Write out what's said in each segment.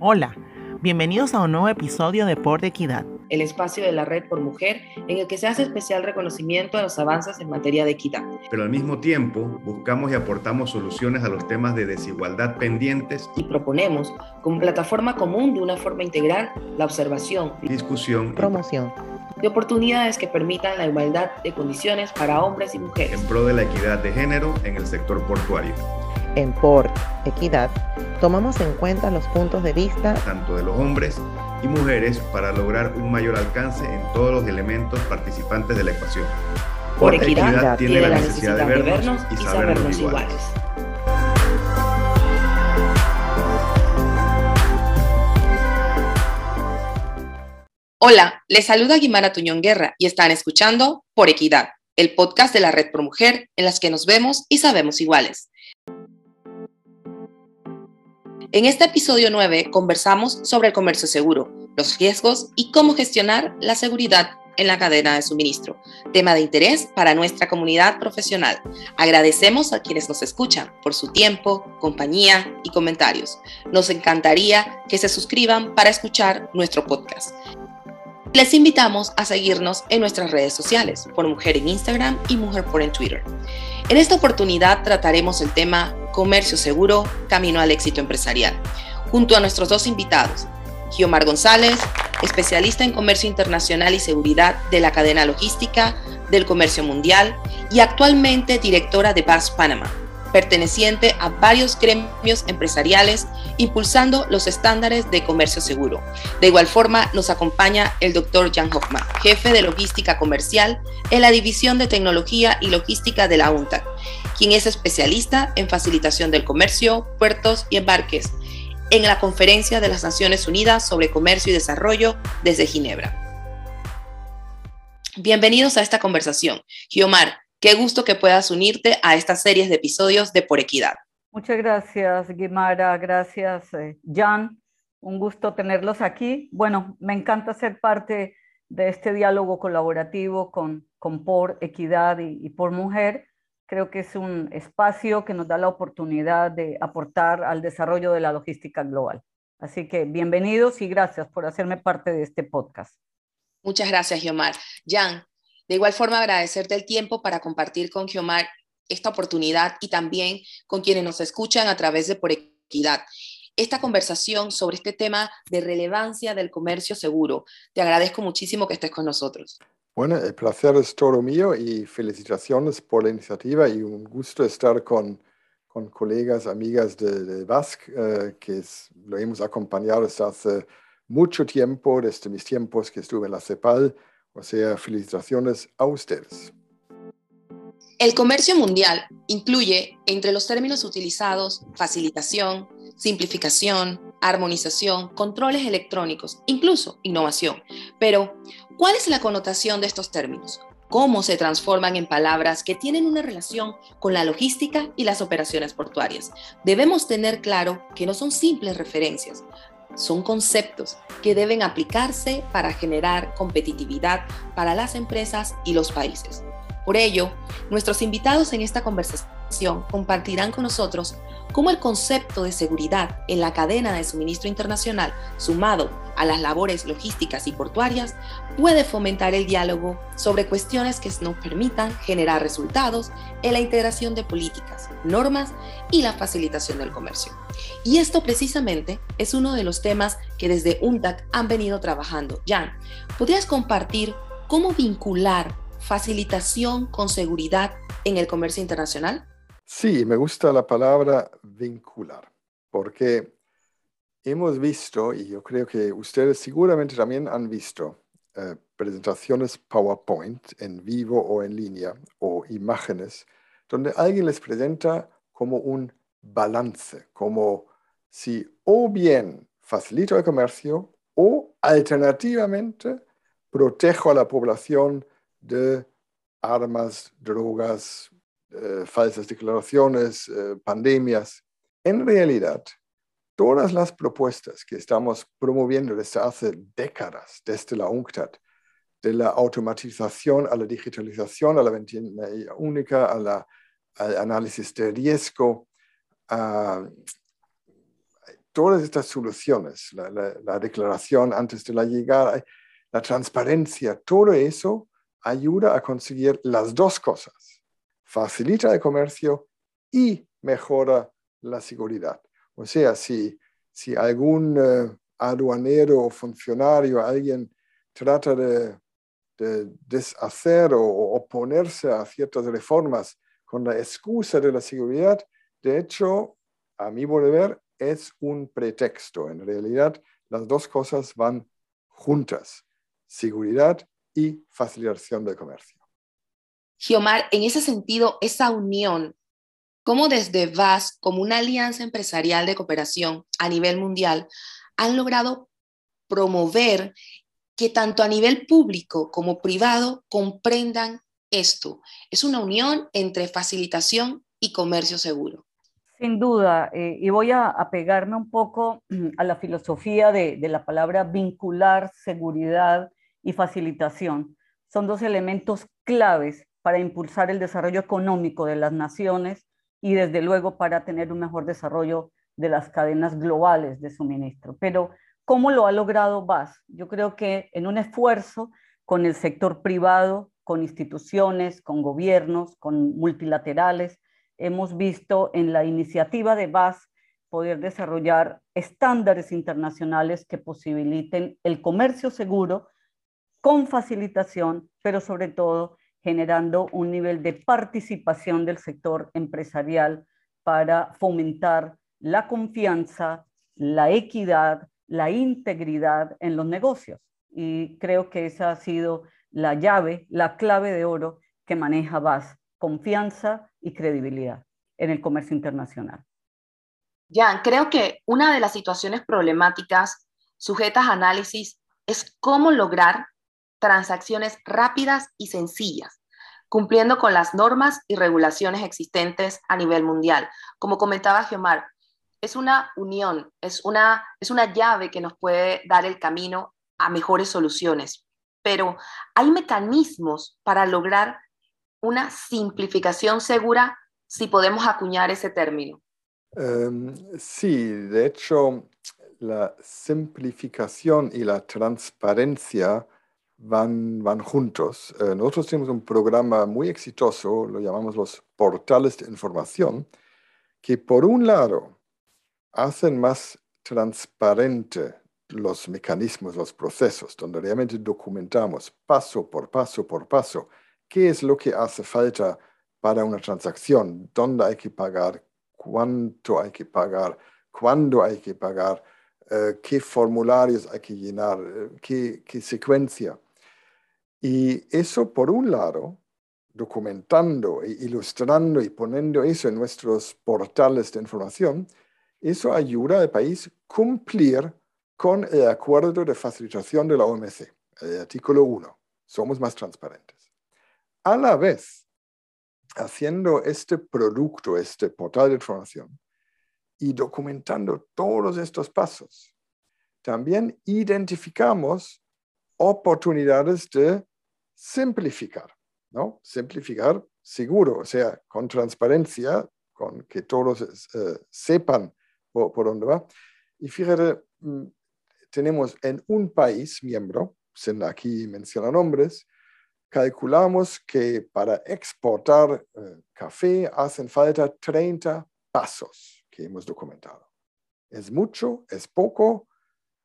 Hola, bienvenidos a un nuevo episodio de Por Equidad. El espacio de la Red por Mujer en el que se hace especial reconocimiento a los avances en materia de equidad. Pero al mismo tiempo buscamos y aportamos soluciones a los temas de desigualdad pendientes. Y proponemos, como plataforma común de una forma integral, la observación, discusión, promoción de oportunidades que permitan la igualdad de condiciones para hombres y mujeres. En pro de la equidad de género en el sector portuario. En Por Equidad tomamos en cuenta los puntos de vista tanto de los hombres y mujeres para lograr un mayor alcance en todos los elementos participantes de la ecuación. Por, equidad, tiene, la necesidad, de, vernos y, sabernos, iguales. Hola, les saluda Guimara Tuñón Guerra y están escuchando Por Equidad, el podcast de la Red Por Mujer en las que nos vemos y sabemos iguales. En este episodio 9 conversamos sobre el comercio seguro, los riesgos y cómo gestionar la seguridad en la cadena de suministro, tema de interés para nuestra comunidad profesional. Agradecemos a quienes nos escuchan por su tiempo, compañía y comentarios. Nos encantaría que se suscriban para escuchar nuestro podcast. Les invitamos a seguirnos en nuestras redes sociales, por Mujer en Instagram y Mujer por en Twitter. En esta oportunidad trataremos el tema Comercio Seguro, Camino al Éxito Empresarial, junto a nuestros dos invitados, Giomar González, especialista en comercio internacional y seguridad de la cadena logística del comercio mundial y actualmente directora de BAS Panamá, perteneciente a varios gremios empresariales impulsando los estándares de comercio seguro. De igual forma, nos acompaña el doctor Jan Hoffman, jefe de logística comercial en la División de Tecnología y Logística de la UNTAC, quien es especialista en facilitación del comercio, puertos y embarques en la Conferencia de las Naciones Unidas sobre Comercio y Desarrollo desde Ginebra. Bienvenidos a esta conversación. Giomar, Qué gusto que puedas unirte a estas series de episodios de Por Equidad. Muchas gracias, Guimara. Gracias, eh, Jan. Un gusto tenerlos aquí. Bueno, me encanta ser parte de este diálogo colaborativo con, con Por Equidad y, Por Mujer. Creo que es un espacio que nos da la oportunidad de aportar al desarrollo de la logística global. Así que bienvenidos y gracias por hacerme parte de este podcast. Muchas gracias, Guimara. Jan, de igual forma, agradecerte el tiempo para compartir con Geomar esta oportunidad y también con quienes nos escuchan a través de Por Equidad. Esta conversación sobre este tema de relevancia del comercio seguro. Te agradezco muchísimo que estés con nosotros. Bueno, el placer es todo mío y felicitaciones por la iniciativa y un gusto estar con, con colegas, amigas de, de Basque, eh, que lo hemos acompañado desde hace mucho tiempo, desde mis tiempos que estuve en la CEPAL o sea, felicitaciones a ustedes. El comercio mundial incluye entre los términos utilizados facilitación, simplificación, armonización, controles electrónicos, incluso innovación. Pero, ¿cuál es la connotación de estos términos? ¿Cómo se transforman en palabras que tienen una relación con la logística y las operaciones portuarias? Debemos tener claro que no son simples referencias, son conceptos que deben aplicarse para generar competitividad para las empresas y los países. Por ello, nuestros invitados en esta conversación compartirán con nosotros cómo el concepto de seguridad en la cadena de suministro internacional, sumado a las labores logísticas y portuarias, puede fomentar el diálogo sobre cuestiones que nos permitan generar resultados en la integración de políticas, normas y la facilitación del comercio. Y esto precisamente es uno de los temas que desde UNTAC han venido trabajando. Jan, ¿podrías compartir cómo vincular facilitación con seguridad en el comercio internacional? Sí, me gusta la palabra vincular, porque hemos visto, y yo creo que ustedes seguramente también han visto, eh, presentaciones PowerPoint en vivo o en línea, o imágenes, donde alguien les presenta como un balance, como si o bien facilito el comercio o alternativamente protejo a la población de armas, drogas, eh, falsas declaraciones, eh, pandemias. En realidad, todas las propuestas que estamos promoviendo desde hace décadas, desde la UNCTAD, de la automatización a la digitalización, a la venta única, al análisis de riesgo, todas estas soluciones, la, declaración antes de la llegada, la transparencia, todo eso ayuda a conseguir las dos cosas. Facilita el comercio y mejora la seguridad. O sea, si, si algún eh, aduanero o funcionario, alguien trata de, deshacer o, oponerse a ciertas reformas con la excusa de la seguridad, de hecho, a mi ver, es un pretexto. En realidad, las dos cosas van juntas, seguridad y facilitación del comercio. Giomar, en ese sentido, esa unión, ¿cómo desde VAS, como una alianza empresarial de cooperación a nivel mundial, han logrado promover que tanto a nivel público como privado comprendan esto? Es una unión entre facilitación y comercio seguro. Sin duda, eh, y voy a, pegarme un poco a la filosofía de, la palabra vincular seguridad y facilitación. Son dos elementos claves para impulsar el desarrollo económico de las naciones y desde luego para tener un mejor desarrollo de las cadenas globales de suministro. Pero, ¿cómo lo ha logrado BAS? Yo creo que en un esfuerzo con el sector privado, con instituciones, con gobiernos, con multilaterales, hemos visto en la iniciativa de BAS poder desarrollar estándares internacionales que posibiliten el comercio seguro con facilitación, pero sobre todo generando un nivel de participación del sector empresarial para fomentar la confianza, la equidad, la integridad en los negocios. Y creo que esa ha sido la llave, la clave de oro que maneja BAS confianza y credibilidad en el comercio internacional. Jan, creo que una de las situaciones problemáticas sujetas a análisis es cómo lograr transacciones rápidas y sencillas, cumpliendo con las normas y regulaciones existentes a nivel mundial. Como comentaba Geomar, es una unión, es una, es una llave que nos puede dar el camino a mejores soluciones, pero hay mecanismos para lograr una simplificación segura, si podemos acuñar ese término. Em, sí, de hecho, la simplificación y la transparencia van, van juntos. Eh, nosotros tenemos un programa muy exitoso, lo llamamos los portales de información, que por un lado hacen más transparente los mecanismos, los procesos, donde realmente documentamos paso por paso por paso qué es lo que hace falta para una transacción, dónde hay que pagar, cuánto hay que pagar, cuándo hay que pagar, eh, qué formularios hay que llenar, eh, qué, qué secuencia. Y eso, por un lado, documentando e ilustrando y poniendo eso en nuestros portales de información, eso ayuda al país a cumplir con el acuerdo de facilitación de la OMC, el artículo 1. Somos más transparentes a la vez, haciendo este producto, este portal de información, y documentando todos estos pasos, también identificamos oportunidades de simplificar, ¿no? Simplificar seguro, o sea, con transparencia, con que todos eh, sepan por, por, dónde va. Y fíjate, mm, tenemos en un país miembro, sin aquí mencionar nombres, calculamos que para exportar eh, café hacen falta 30 pasos que hemos documentado. ¿Es mucho? ¿Es poco?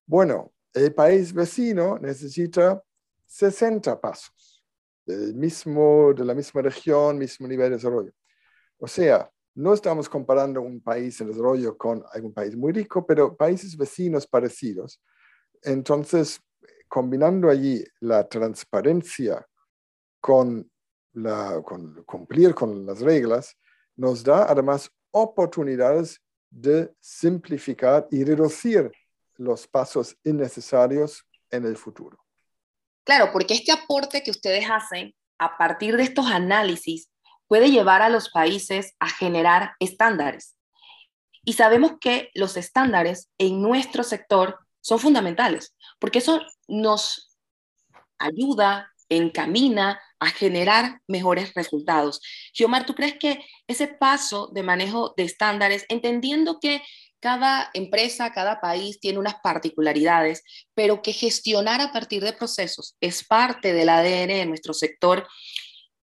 Bueno, el país vecino necesita 60 pasos del mismo, de la misma región, mismo nivel de desarrollo. O sea, no estamos comparando un país en desarrollo con algún país muy rico, pero países vecinos parecidos. Entonces, combinando allí la transparencia con, con cumplir con las reglas, nos da además oportunidades de simplificar y reducir los pasos innecesarios en el futuro. Claro, porque este aporte que ustedes hacen a partir de estos análisis puede llevar a los países a generar estándares. Y sabemos que los estándares en nuestro sector son fundamentales, porque eso nos ayuda, encamina a generar mejores resultados. Giomar, ¿tú crees que ese paso de manejo de estándares, entendiendo que cada empresa, cada país tiene unas particularidades, pero que gestionar a partir de procesos es parte del ADN de nuestro sector,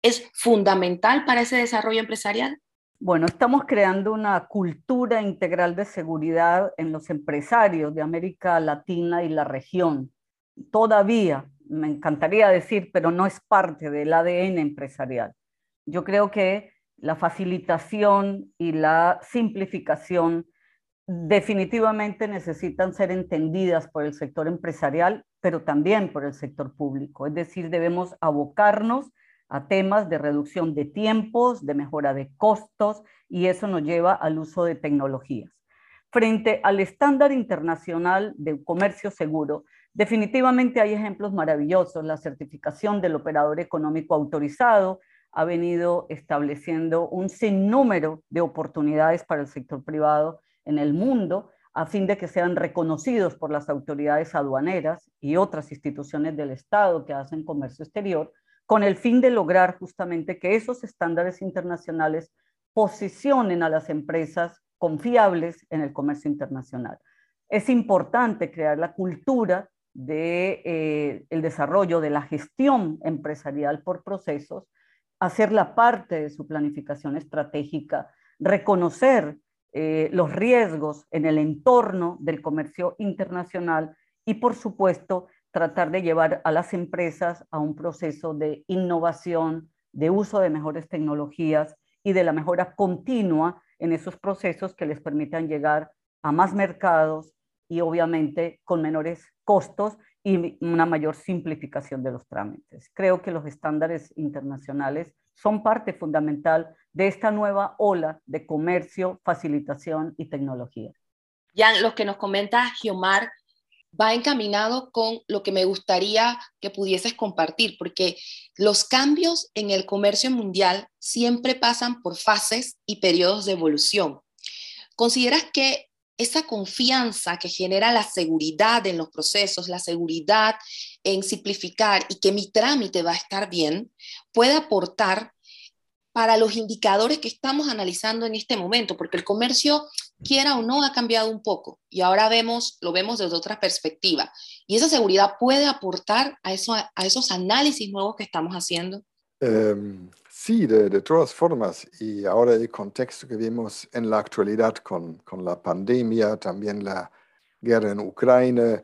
es fundamental para ese desarrollo empresarial. Bueno, estamos creando una cultura integral de seguridad en los empresarios de América Latina y la región. Todavía, me encantaría decir, pero no es parte del ADN empresarial. Yo creo que la facilitación y la simplificación definitivamente necesitan ser entendidas por el sector empresarial, pero también por el sector público. Es decir, debemos abocarnos a temas de reducción de tiempos, de mejora de costos, y eso nos lleva al uso de tecnologías. Frente al estándar internacional de comercio seguro, definitivamente hay ejemplos maravillosos. La certificación del operador económico autorizado ha venido estableciendo un sinnúmero de oportunidades para el sector privado en el mundo a fin de que sean reconocidos por las autoridades aduaneras y otras instituciones del Estado que hacen comercio exterior con el fin de lograr justamente que esos estándares internacionales posicionen a las empresas confiables en el comercio internacional. Es importante crear la cultura del de, eh, desarrollo de la gestión empresarial por procesos, hacerla parte de su planificación estratégica, reconocer eh, los riesgos en el entorno del comercio internacional y, por supuesto, tratar de llevar a las empresas a un proceso de innovación, de uso de mejores tecnologías y de la mejora continua en esos procesos que les permitan llegar a más mercados y obviamente con menores costos y una mayor simplificación de los trámites. Creo que los estándares internacionales son parte fundamental de esta nueva ola de comercio, facilitación y tecnología. Ya lo que nos comenta Giomar va encaminado con lo que me gustaría que pudieses compartir, porque los cambios en el comercio mundial siempre pasan por fases y periodos de evolución. ¿Consideras que esa confianza que genera la seguridad en los procesos, la seguridad en simplificar y que mi trámite va a estar bien, puede aportar para los indicadores que estamos analizando en este momento, porque el comercio, quiera o no, ha cambiado un poco y ahora vemos, lo vemos desde otra perspectiva. Y esa seguridad puede aportar a, eso, a esos análisis nuevos que estamos haciendo. Em, sí, de, todas formas. Y ahora el contexto que vemos en la actualidad con, con la pandemia, también la guerra en Ucrania,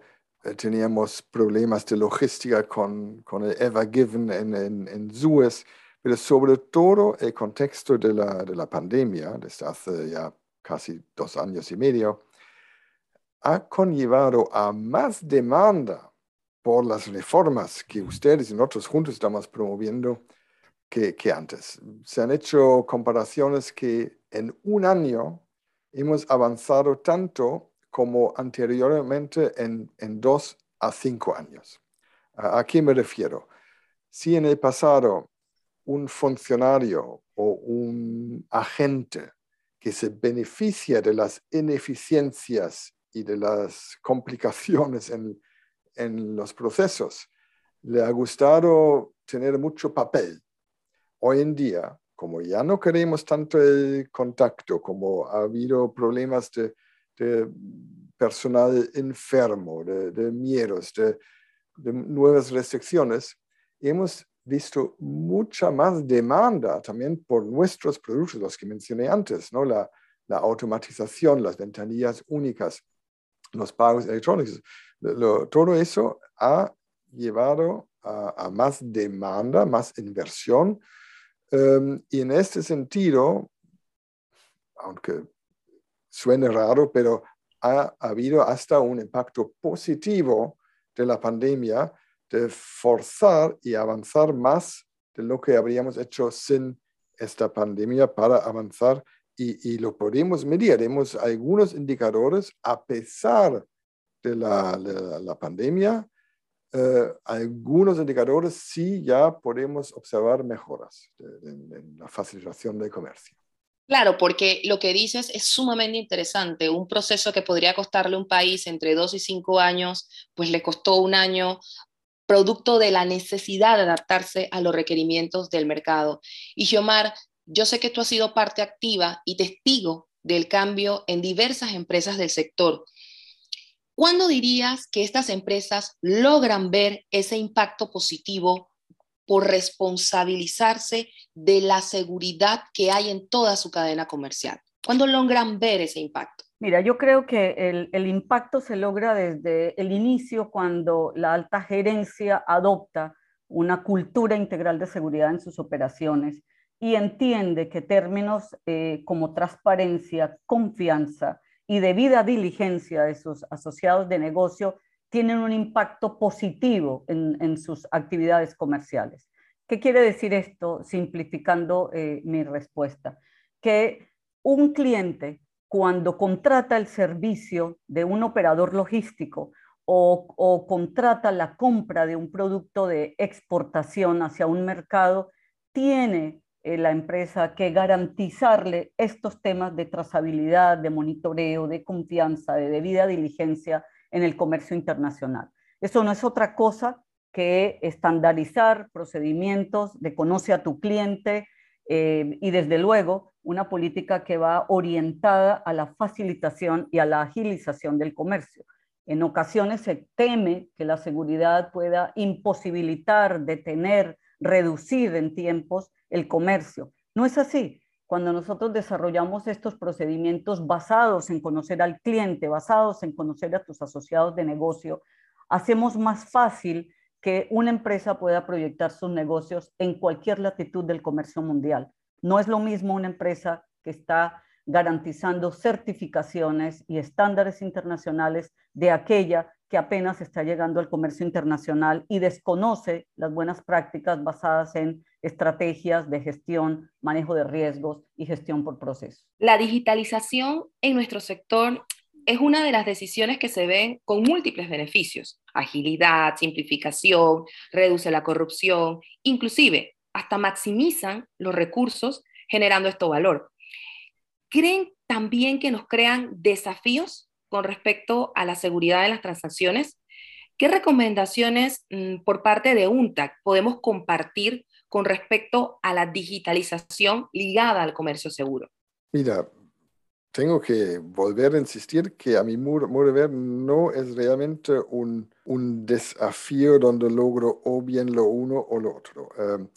teníamos problemas de logística con, con el Ever Given en, en, en Suez pero sobre todo el contexto de la, de la pandemia, desde hace ya casi dos años y medio, ha conllevado a más demanda por las reformas que ustedes y nosotros juntos estamos promoviendo que, que, antes. Se han hecho comparaciones que en un año hemos avanzado tanto como anteriormente en, en dos a cinco años. ¿A, ¿A qué me refiero? Si en el pasado un funcionario o un agente que se beneficia de las ineficiencias y de las complicaciones en, los procesos, le ha gustado tener mucho papel. Hoy en día, como ya no queremos tanto el contacto, como ha habido problemas de, personal enfermo, de, de miedos, de, de, nuevas restricciones, hemos visto mucha más demanda también por nuestros productos, los que mencioné antes, ¿no? la, la automatización, las ventanillas únicas, los pagos electrónicos. todo eso ha llevado a, más demanda, más inversión. Em, y en este sentido, aunque suene raro, pero ha habido hasta un impacto positivo de la pandemia de forzar y avanzar más de lo que habríamos hecho sin esta pandemia para avanzar y, lo podemos medir. Tenemos algunos indicadores a pesar de la, la, pandemia. Eh, algunos indicadores sí ya podemos observar mejoras en la facilitación del comercio. Claro, porque lo que dices es sumamente interesante. Un proceso que podría costarle un país entre dos y cinco años, pues le costó un año producto de la necesidad de adaptarse a los requerimientos del mercado. Y Giomar, yo sé que tú has sido parte activa y testigo del cambio en diversas empresas del sector. ¿Cuándo dirías que estas empresas logran ver ese impacto positivo por responsabilizarse de la seguridad que hay en toda su cadena comercial? ¿Cuándo logran ver ese impacto? Mira, yo creo que el, el, impacto se logra desde el inicio cuando la alta gerencia adopta una cultura integral de seguridad en sus operaciones y entiende que términos eh, como transparencia, confianza y debida diligencia de sus asociados de negocio tienen un impacto positivo en, sus actividades comerciales. ¿Qué quiere decir esto, simplificando eh, mi respuesta? Que un cliente, cuando contrata el servicio de un operador logístico o, o contrata la compra de un producto de exportación hacia un mercado, tiene eh, la empresa que garantizarle estos temas de trazabilidad, de monitoreo, de confianza, de debida diligencia en el comercio internacional. Eso no es otra cosa que estandarizar procedimientos de conoce a tu cliente eh, y desde luego una política que va orientada a la facilitación y a la agilización del comercio. En ocasiones se teme que la seguridad pueda imposibilitar, detener, reducir en tiempos el comercio. No es así. Cuando nosotros desarrollamos estos procedimientos basados en conocer al cliente, basados en conocer a tus asociados de negocio, hacemos más fácil que una empresa pueda proyectar sus negocios en cualquier latitud del comercio mundial. No es lo mismo una empresa que está garantizando certificaciones y estándares internacionales de aquella que apenas está llegando al comercio internacional y desconoce las buenas prácticas basadas en estrategias de gestión, manejo de riesgos y gestión por proceso. La digitalización en nuestro sector es una de las decisiones que se ven con múltiples beneficios. Agilidad, simplificación, reduce la corrupción, inclusive hasta maximizan los recursos generando esto valor. ¿Creen también que nos crean desafíos con respecto a la seguridad de las transacciones? ¿Qué recomendaciones mm, por parte de UNTAC podemos compartir con respecto a la digitalización ligada al comercio seguro? Mira, tengo que volver a insistir que a mi modo de ver no es realmente un, un, desafío donde logro o bien lo uno o lo otro. Em,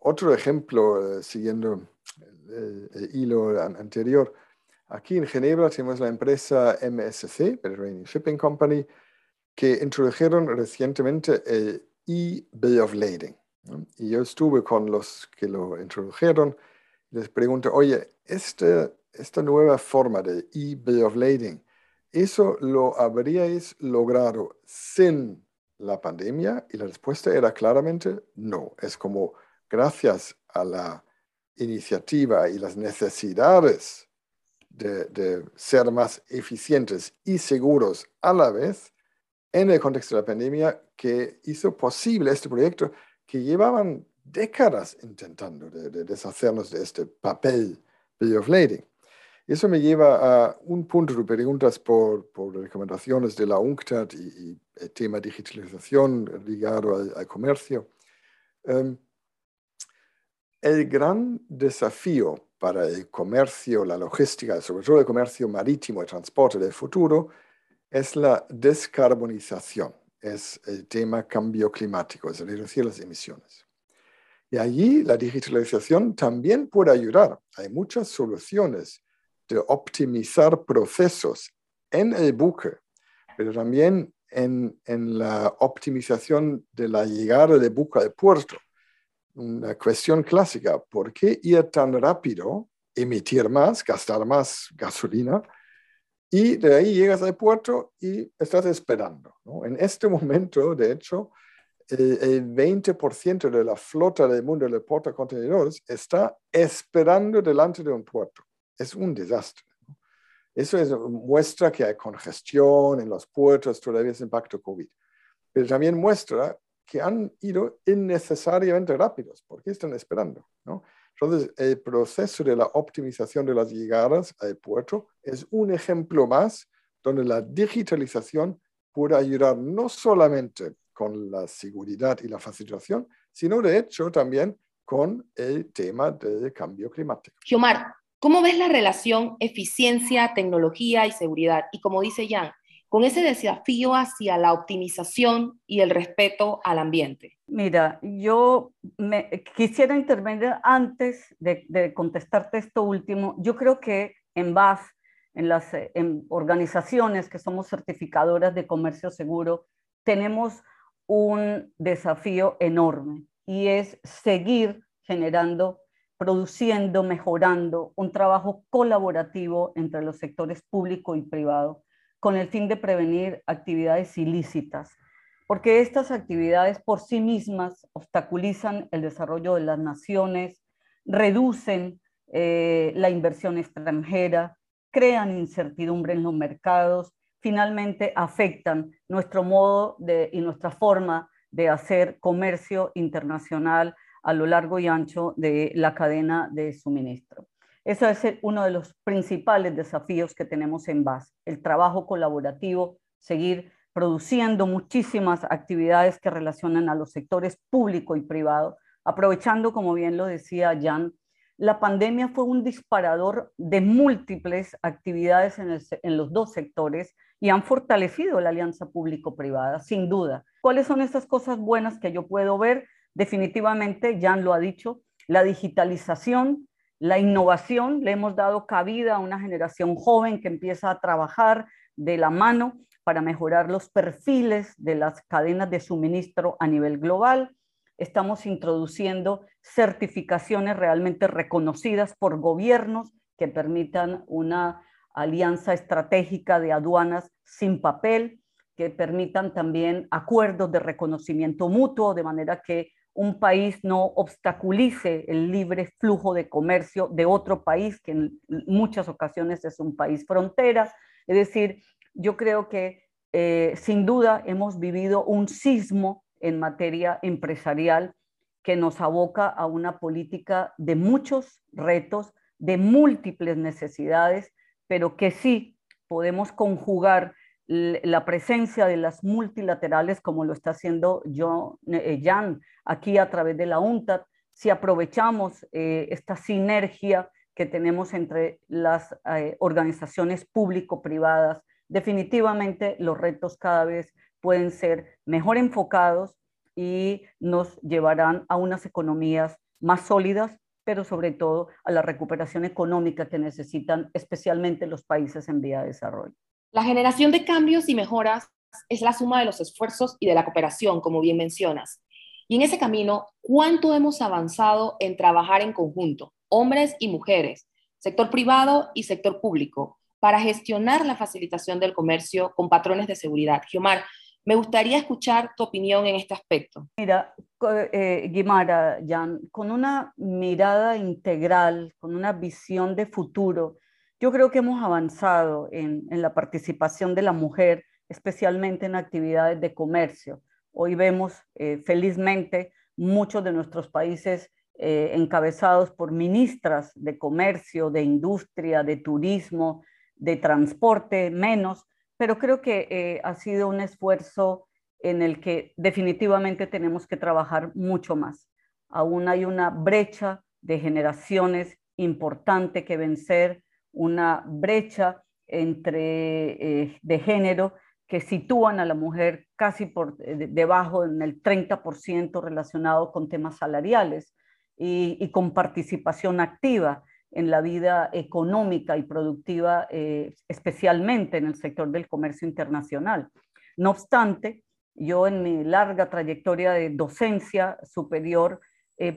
otro ejemplo, eh, siguiendo el, el, hilo anterior, Aquí en Ginebra tenemos la empresa MSC, Mediterranean Shipping Company, que introdujeron recientemente el e-Bill of Lading. Y yo estuve con los que lo introdujeron y les pregunté, oye, este, esta nueva forma de e-Bill of Lading, ¿eso lo habríais logrado sin la pandemia? Y la respuesta era claramente no. Es como gracias a la iniciativa y las necesidades de, ser más eficientes y seguros a la vez en el contexto de la pandemia que hizo posible este proyecto que llevaban décadas intentando de, deshacernos de este papel Bill of Lading. Eso me lleva a un punto de preguntas por, por recomendaciones de la UNCTAD y, el tema digitalización ligado al, comercio. Em, el gran desafío para el comercio, la logística, sobre todo el comercio marítimo y transporte del futuro, es la descarbonización, es el tema cambio climático, es reducir las emisiones. Y allí la digitalización también puede ayudar. Hay muchas soluciones de optimizar procesos en el buque, pero también en, en la optimización de la llegada del buque al puerto una cuestión clásica. ¿Por qué ir tan rápido, emitir más, gastar más gasolina? Y de ahí llegas al puerto y estás esperando. En este momento, de hecho, el, 20% de la flota del mundo de portacontenedores está esperando delante de un puerto. Es un desastre. Eso es, muestra que hay congestión en los puertos, todavía es impacto COVID. Pero también muestra que han ido innecesariamente rápidos. porque están esperando? ¿no? Entonces, el proceso de la optimización de las llegadas al puerto es un ejemplo más donde la digitalización puede ayudar no solamente con la seguridad y la facilitación, sino de hecho también con el tema del cambio climático. Giomar, ¿Cómo ves la relación eficiencia, tecnología y seguridad? Y como dice Jan, con ese desafío hacia la optimización y el respeto al ambiente. Mira, yo me, quisiera intervenir antes de, contestarte esto último. Yo creo que en base en las en organizaciones que somos certificadoras de comercio seguro, tenemos un desafío enorme y es seguir generando, produciendo, mejorando un trabajo colaborativo entre los sectores público y privado con el fin de prevenir actividades ilícitas, porque estas actividades por sí mismas obstaculizan el desarrollo de las naciones, reducen eh, la inversión extranjera, crean incertidumbre en los mercados, finalmente afectan nuestro modo de, y nuestra forma de hacer comercio internacional a lo largo y ancho de la cadena de suministro. Eso es uno de los principales desafíos que tenemos en base, el trabajo colaborativo, seguir produciendo muchísimas actividades que relacionan a los sectores público y privado, aprovechando, como bien lo decía Jan, la pandemia fue un disparador de múltiples actividades en, en los dos sectores y han fortalecido la alianza público-privada, sin duda. ¿Cuáles son esas cosas buenas que yo puedo ver? Definitivamente, Jan lo ha dicho, la digitalización, la innovación, le hemos dado cabida a una generación joven que empieza a trabajar de la mano para mejorar los perfiles de las cadenas de suministro a nivel global. Estamos introduciendo certificaciones realmente reconocidas por gobiernos que permitan una alianza estratégica de aduanas sin papel, que permitan también acuerdos de reconocimiento mutuo, de manera que un país no obstaculice el libre flujo de comercio de otro país, que en muchas ocasiones es un país frontera. Es decir, yo creo que eh, sin duda hemos vivido un sismo en materia empresarial que nos aboca a una política de muchos retos, de múltiples necesidades, pero que sí podemos conjugar la presencia de las multilaterales, como lo está haciendo eh, Jan aquí a través de la UNTAD, si aprovechamos eh, esta sinergia que tenemos entre las eh, organizaciones público-privadas, definitivamente los retos cada vez pueden ser mejor enfocados y nos llevarán a unas economías más sólidas, pero sobre todo a la recuperación económica que necesitan especialmente los países en vía de desarrollo. La generación de cambios y mejoras es la suma de los esfuerzos y de la cooperación, como bien mencionas. Y en ese camino, ¿cuánto hemos avanzado en trabajar en conjunto, hombres y mujeres, sector privado y sector público, para gestionar la facilitación del comercio con patrones de seguridad? Giomar, me gustaría escuchar tu opinión en este aspecto. Mira, eh, Guimara, Jan, con una mirada integral, con una visión de futuro, yo creo que hemos avanzado en, la participación de la mujer, especialmente en actividades de comercio. Hoy vemos eh, felizmente muchos de nuestros países eh, encabezados por ministras de comercio, de industria, de turismo, de transporte, menos, pero creo que eh, ha sido un esfuerzo en el que definitivamente tenemos que trabajar mucho más. Aún hay una brecha de generaciones importante que vencer una brecha entre, eh, de género que sitúan a la mujer casi por eh, debajo en el 30% relacionado con temas salariales y, con participación activa en la vida económica y productiva, eh, especialmente en el sector del comercio internacional. No obstante, yo en mi larga trayectoria de docencia superior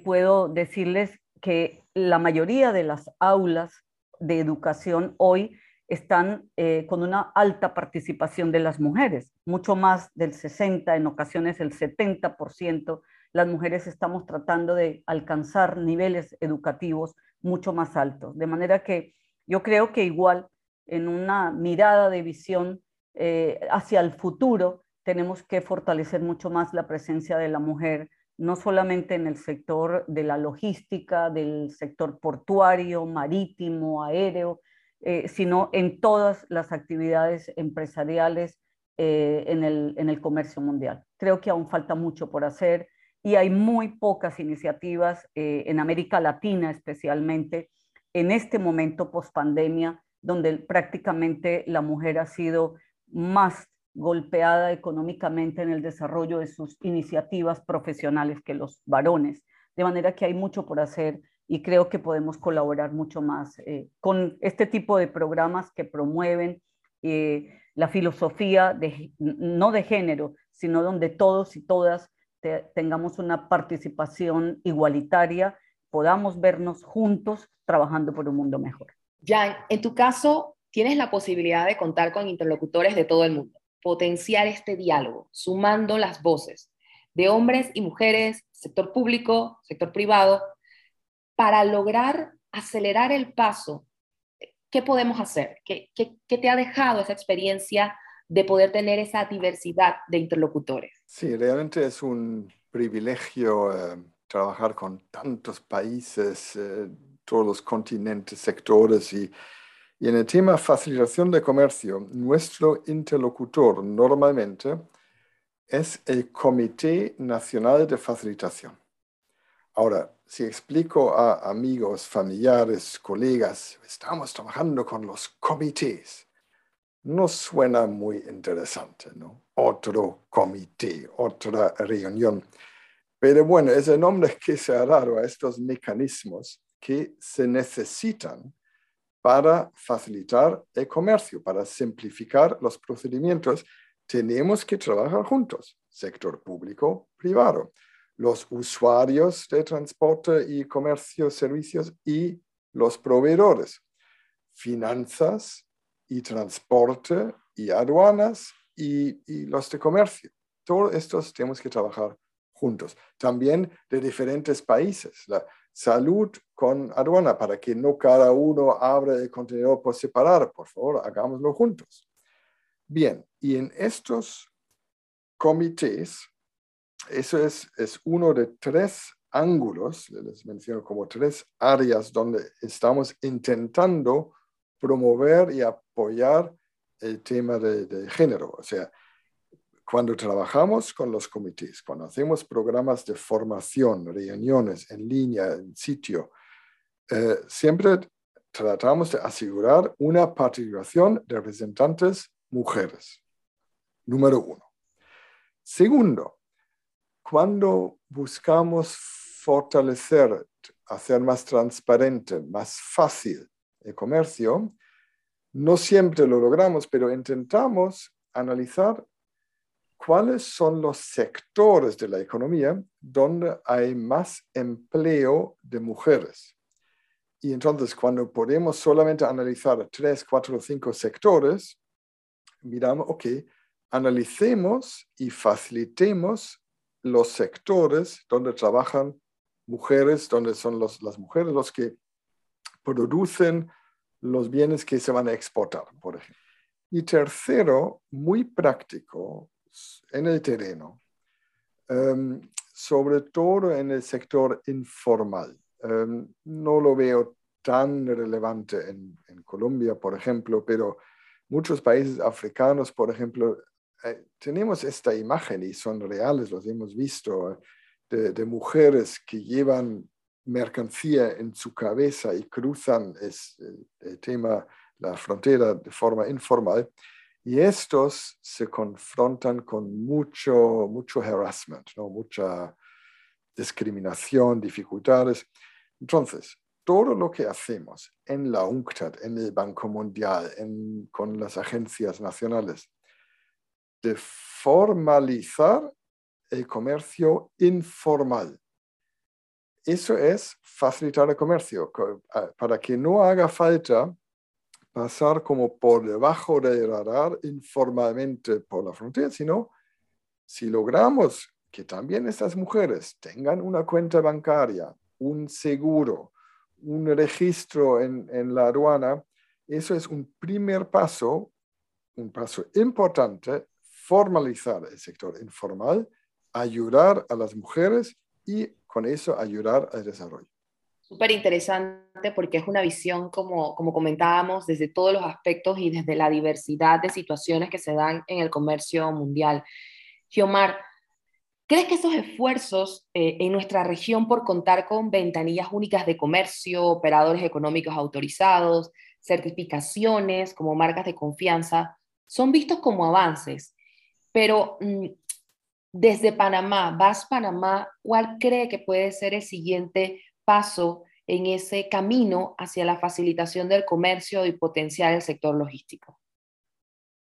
puedo decirles que la mayoría de las aulas de educación hoy están eh, con una alta participación de las mujeres, mucho más del 60, en ocasiones el 70%. Las mujeres estamos tratando de alcanzar niveles educativos mucho más altos. De manera que yo creo que igual en una mirada de visión eh, hacia el futuro tenemos que fortalecer mucho más la presencia de la mujer no solamente en el sector de la logística, del sector portuario, marítimo, aéreo, eh, sino en todas las actividades empresariales eh, en, el, comercio mundial. Creo que aún falta mucho por hacer y hay muy pocas iniciativas eh, en América Latina especialmente en este momento post pandemia, donde prácticamente la mujer ha sido más golpeada económicamente en el desarrollo de sus iniciativas profesionales que los varones. De manera que hay mucho por hacer y creo que podemos colaborar mucho más eh, con este tipo de programas que promueven eh, la filosofía de, no de género, sino donde todos y todas tengamos una participación igualitaria, podamos vernos juntos trabajando por un mundo mejor. Jan, en tu caso, tienes la posibilidad de contar con interlocutores de todo el mundo, potenciar este diálogo, sumando las voces de hombres y mujeres, sector público, sector privado, para lograr acelerar el paso. ¿Qué podemos hacer? ¿Qué, te ha dejado esa experiencia de poder tener esa diversidad de interlocutores? Sí, realmente es un privilegio eh, trabajar con tantos países, eh, todos los continentes, sectores y, y en el tema facilitación de comercio, nuestro interlocutor normalmente es el Comité Nacional de Facilitación. Ahora, si explico a amigos, familiares, colegas, estamos trabajando con los comités, no suena muy interesante, ¿no? Otro comité, otra reunión. Pero bueno, es el nombre que se ha dado a estos mecanismos que se necesitan para facilitar el comercio, para simplificar los procedimientos. Tenemos que trabajar juntos, sector público, privado, los usuarios de transporte y comercio, servicios y los proveedores, finanzas y transporte y aduanas y, y los de comercio. Todos estos tenemos que trabajar juntos. También de diferentes países. La salud con aduana para que no cada uno abra el contenedor por separar. Por favor, hagámoslo juntos. Bien, y en estos comités, eso es, es uno de tres ángulos, les menciono como tres áreas donde estamos intentando promover y apoyar el tema de, de género. O sea, cuando trabajamos con los comités, cuando hacemos programas de formación, reuniones en línea, en sitio, eh, siempre tratamos de asegurar una participación de representantes mujeres. Número uno. Segundo, cuando buscamos fortalecer, hacer más transparente, más fácil el comercio, no siempre lo logramos, pero intentamos analizar cuáles son los sectores de la economía donde hay más empleo de mujeres. Y entonces, cuando podemos solamente analizar tres, cuatro o cinco sectores, miramos, ok, analicemos y facilitemos los sectores donde trabajan mujeres, donde son las mujeres los que producen los bienes que se van a exportar, por ejemplo. Y tercero, muy práctico, en el terreno, em, sobre todo en el sector informal. Em, no lo veo tan relevante en, Colombia, por ejemplo, pero muchos países africanos, por ejemplo, eh, tenemos esta imagen y son reales, los hemos visto, de, de, mujeres que llevan mercancía en su cabeza y cruzan es, el tema, la frontera de forma informal y estos se confrontan con mucho, mucho harassment, ¿no? mucha discriminación, dificultades. Entonces, todo lo que hacemos en la UNCTAD, en el Banco Mundial, con las agencias nacionales, de formalizar el comercio informal. Eso es facilitar el comercio, para que no haga falta pasar como por debajo del radar informalmente por la frontera, sino si logramos que también estas mujeres tengan una cuenta bancaria, un seguro, un registro en, en la aduana, eso es un primer paso, un paso importante, formalizar el sector informal, ayudar a las mujeres y con eso ayudar al desarrollo súper interesante porque es una visión, como, como comentábamos, desde todos los aspectos y desde la diversidad de situaciones que se dan en el comercio mundial. Giomar, ¿Crees que esos esfuerzos eh, en nuestra región por contar con ventanillas únicas de comercio, operadores económicos autorizados, certificaciones como marcas de confianza, son vistos como avances? Pero mm, desde Panamá, vas Panamá, ¿cuál cree que puede ser el siguiente paso en ese camino hacia la facilitación del comercio y potenciar el sector logístico?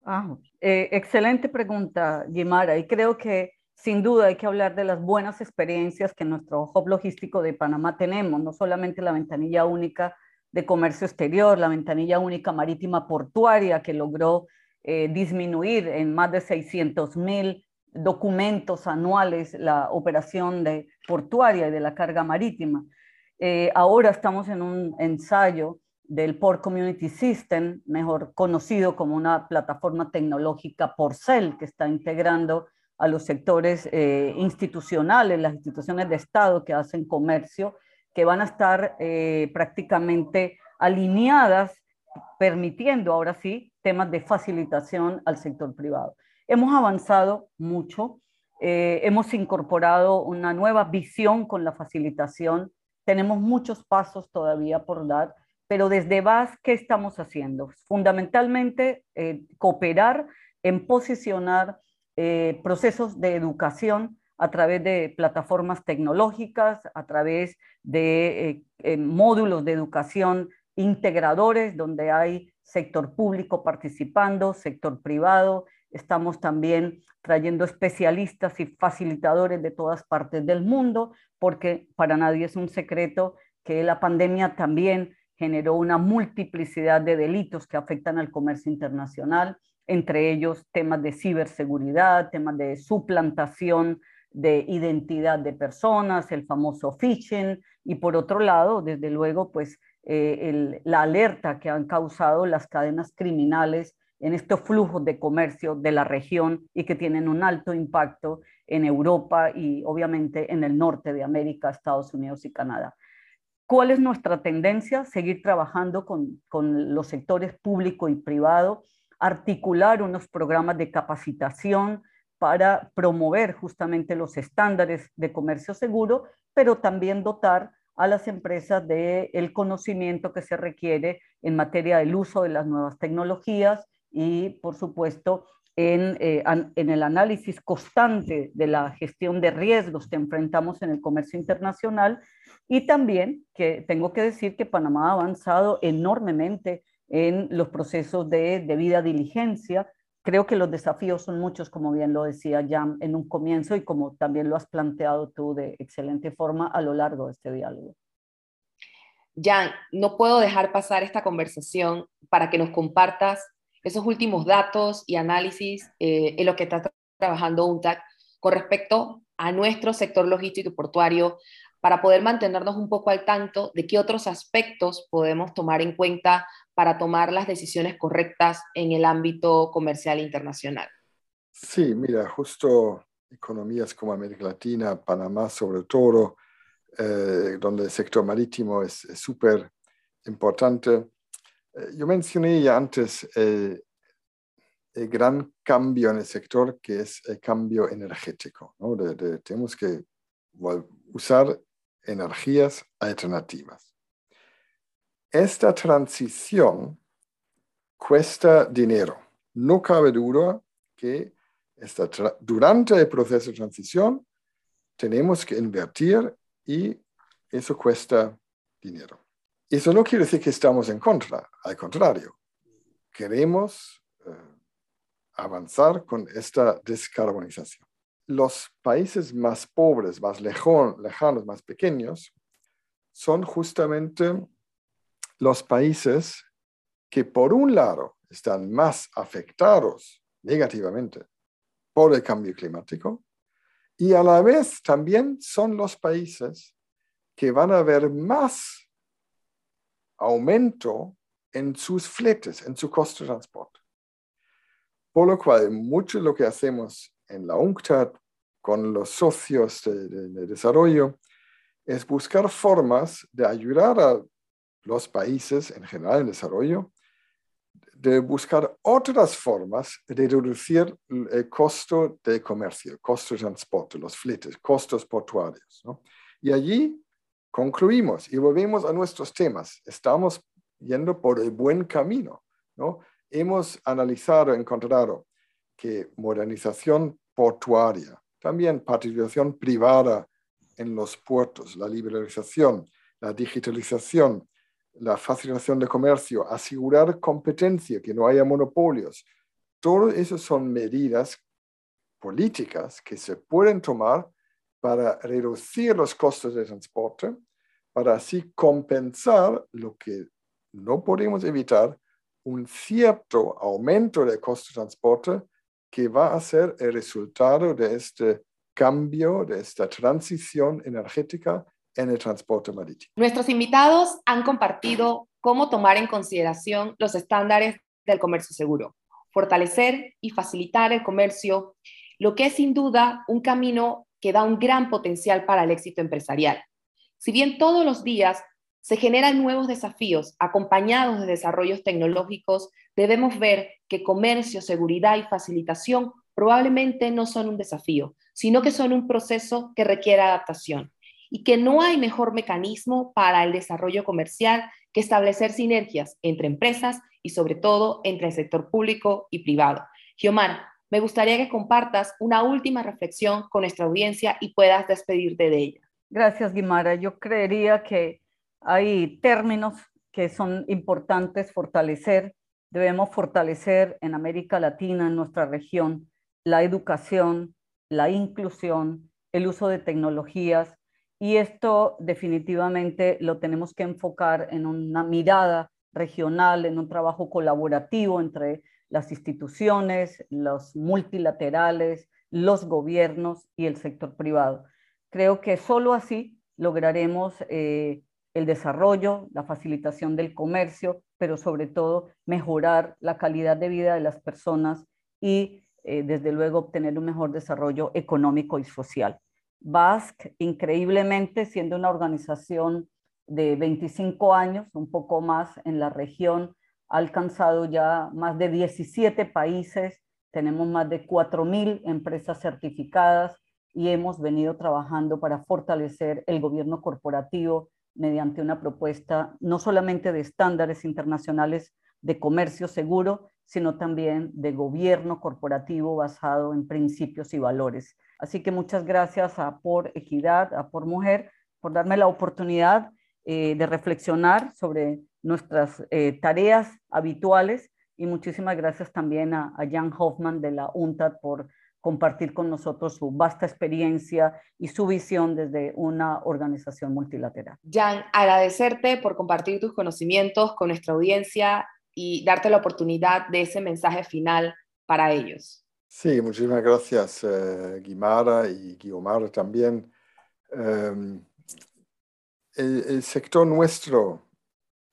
Ah, eh, excelente pregunta, Guimara, y creo que sin duda hay que hablar de las buenas experiencias que en nuestro hub logístico de Panamá tenemos, no solamente la ventanilla única de comercio exterior, la ventanilla única marítima portuaria que logró eh, disminuir en más de 600 mil documentos anuales la operación de portuaria y de la carga marítima. Eh, ahora estamos en un ensayo del Port Community System, mejor conocido como una plataforma tecnológica Porcel, que está integrando a los sectores eh, institucionales, las instituciones de Estado que hacen comercio, que van a estar eh, prácticamente alineadas, permitiendo ahora sí temas de facilitación al sector privado. Hemos avanzado mucho, eh, hemos incorporado una nueva visión con la facilitación, tenemos muchos pasos todavía por dar, pero desde VAS, ¿qué estamos haciendo? Fundamentalmente, eh, cooperar en posicionar eh, procesos de educación a través de plataformas tecnológicas, a través de módulos de educación integradores, donde hay sector público participando, sector privado, Estamos también trayendo especialistas y facilitadores de todas partes del mundo, porque para nadie es un secreto que la pandemia también generó una multiplicidad de delitos que afectan al comercio internacional, entre ellos temas de ciberseguridad, temas de suplantación de identidad de personas, el famoso phishing, y por otro lado, desde luego, pues eh, la alerta que han causado las cadenas criminales en estos flujos de comercio de la región y que tienen un alto impacto en Europa y obviamente en el norte de América, Estados Unidos y Canadá. ¿Cuál es nuestra tendencia? Seguir trabajando con, con los sectores público y privado, articular unos programas de capacitación para promover justamente los estándares de comercio seguro, pero también dotar a las empresas del el conocimiento que se requiere en materia del uso de las nuevas tecnologías, y, por supuesto, en, eh, en, el análisis constante de la gestión de riesgos que enfrentamos en el comercio internacional y también que tengo que decir que Panamá ha avanzado enormemente en los procesos de debida diligencia. Creo que los desafíos son muchos, como bien lo decía Jan en un comienzo y como también lo has planteado tú de excelente forma a lo largo de este diálogo. Jan, no puedo dejar pasar esta conversación para que nos compartas esos últimos datos y análisis eh, en lo que está trabajando UNTAC con respecto a nuestro sector logístico y portuario para poder mantenernos un poco al tanto de qué otros aspectos podemos tomar en cuenta para tomar las decisiones correctas en el ámbito comercial internacional. Sí, mira, justo economías como América Latina, Panamá sobre todo, eh, donde el sector marítimo es súper importante, yo mencioné ya antes el, gran cambio en el sector que es el cambio energético. tenemos que usar energías alternativas. Esta transición cuesta dinero. No cabe duda que durante el proceso de transición tenemos que invertir y eso cuesta dinero. Eso no quiere decir que estamos en contra, al contrario, queremos eh, avanzar con esta descarbonización. Los países más pobres, más lejanos, más pequeños, son justamente los países que por un lado están más afectados negativamente por el cambio climático y a la vez también son los países que van a ver más aumento en sus fletes, en su costo de transporte. Por lo cual, mucho de lo que hacemos en la UNCTAD con los socios de, desarrollo es buscar formas de ayudar a los países en general en desarrollo de buscar otras formas de reducir el costo de comercio, el costo de transporte, los fletes, costos portuarios. Y allí concluimos y volvemos a nuestros temas. Estamos yendo por el buen camino. ¿no? Hemos analizado, encontrado que modernización portuaria, también participación privada en los puertos, la liberalización, la digitalización, la facilitación de comercio, asegurar competencia, que no haya monopolios. Todo eso son medidas políticas que se pueden tomar para reducir los costos de transporte, para así compensar lo que no podemos evitar, un cierto aumento del costo de transporte que va a ser el resultado de este cambio, de esta transición energética en el transporte marítimo. Nuestros invitados han compartido cómo tomar en consideración los estándares del comercio seguro, fortalecer y facilitar el comercio, lo que es sin duda un camino que da un gran potencial para el éxito empresarial. Si bien todos los días se generan nuevos desafíos acompañados de desarrollos tecnológicos, debemos ver que comercio, seguridad y facilitación probablemente no son un desafío, sino que son un proceso que requiere adaptación y que no hay mejor mecanismo para el desarrollo comercial que establecer sinergias entre empresas y sobre todo entre el sector público y privado. Giomar, me gustaría que compartas una última reflexión con nuestra audiencia y puedas despedirte de ella. Gracias, Guimara. Yo creería que hay términos que son importantes fortalecer. Debemos fortalecer en América Latina, en nuestra región, la educación, la inclusión, el uso de tecnologías, y esto definitivamente lo tenemos que enfocar en una mirada regional, en un trabajo colaborativo entre las instituciones, los multilaterales, los gobiernos y el sector privado. Creo que solo así lograremos eh, el desarrollo, la facilitación del comercio, pero sobre todo mejorar la calidad de vida de las personas y eh, desde luego obtener un mejor desarrollo económico y social. Basque, increíblemente, siendo una organización de 25 años, un poco más en la región, alcanzado ya más de 17 países, tenemos más de 4.000 empresas certificadas y hemos venido trabajando para fortalecer el gobierno corporativo mediante una propuesta no solamente de estándares internacionales de comercio seguro, sino también de gobierno corporativo basado en principios y valores. Así que muchas gracias a Por Equidad, a Por Mujer, por darme la oportunidad eh, de reflexionar sobre nuestras eh, tareas habituales y muchísimas gracias también a, a Jan Hoffman de la UNTAD por compartir con nosotros su vasta experiencia y su visión desde una organización multilateral. Jan, agradecerte por compartir tus conocimientos con nuestra audiencia y darte la oportunidad de ese mensaje final para ellos. Sí, muchísimas gracias, eh, Guimara y Guiomar también. Em, el, sector nuestro,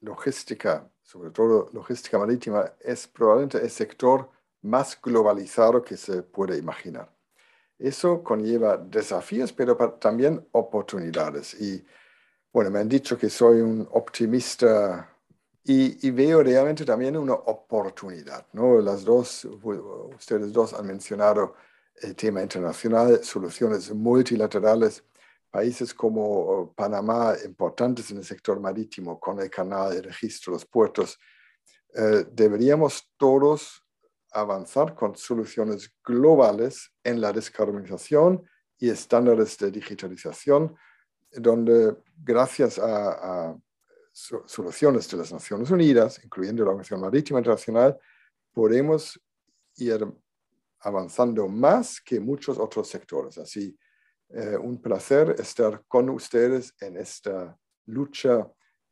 logística, sobre todo logística marítima, es probablemente el sector más globalizado que se puede imaginar. Eso conlleva desafíos, pero también oportunidades. Y bueno, me han dicho que soy un optimista y, veo realmente también una oportunidad, ¿no? Las dos, ustedes dos han mencionado el tema internacional, soluciones multilaterales, países como Panamá, importantes en el sector marítimo, con el canal, el registro, los puertos, eh, deberíamos todos avanzar con soluciones globales en la descarbonización y estándares de digitalización, donde gracias a soluciones de las Naciones Unidas, incluyendo la Organización Marítima Internacional, podemos ir avanzando más que muchos otros sectores. Así, eh, un placer estar con ustedes en esta lucha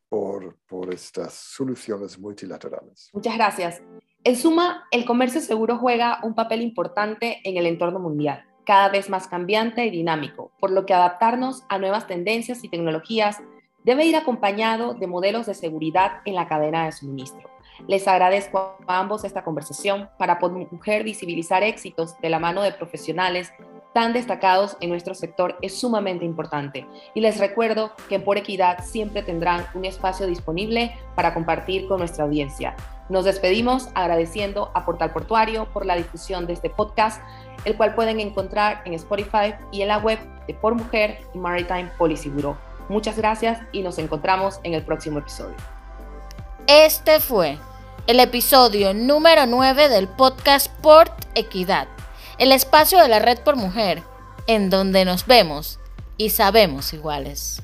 por, por estas soluciones multilaterales. Muchas gracias. En suma, el comercio seguro juega un papel importante en el entorno mundial, cada vez más cambiante y dinámico, por lo que adaptarnos a nuevas tendencias y tecnologías debe ir acompañado de modelos de seguridad en la cadena de suministro. Les agradezco a ambos esta conversación para por mujer visibilizar éxitos de la mano de profesionales tan destacados en nuestro sector es sumamente importante y les recuerdo que Por Equidad siempre tendrán un espacio disponible para compartir con nuestra audiencia. Nos despedimos agradeciendo a Portal Portuario por la difusión de este podcast, el cual pueden encontrar en Spotify y en la web de Por Mujer y Maritime Policy Bureau. Muchas gracias y nos encontramos en el próximo episodio. Este fue el episodio número 9 del podcast Port Equidad, el espacio de la Red por Mujer, en donde nos vemos y sabemos iguales.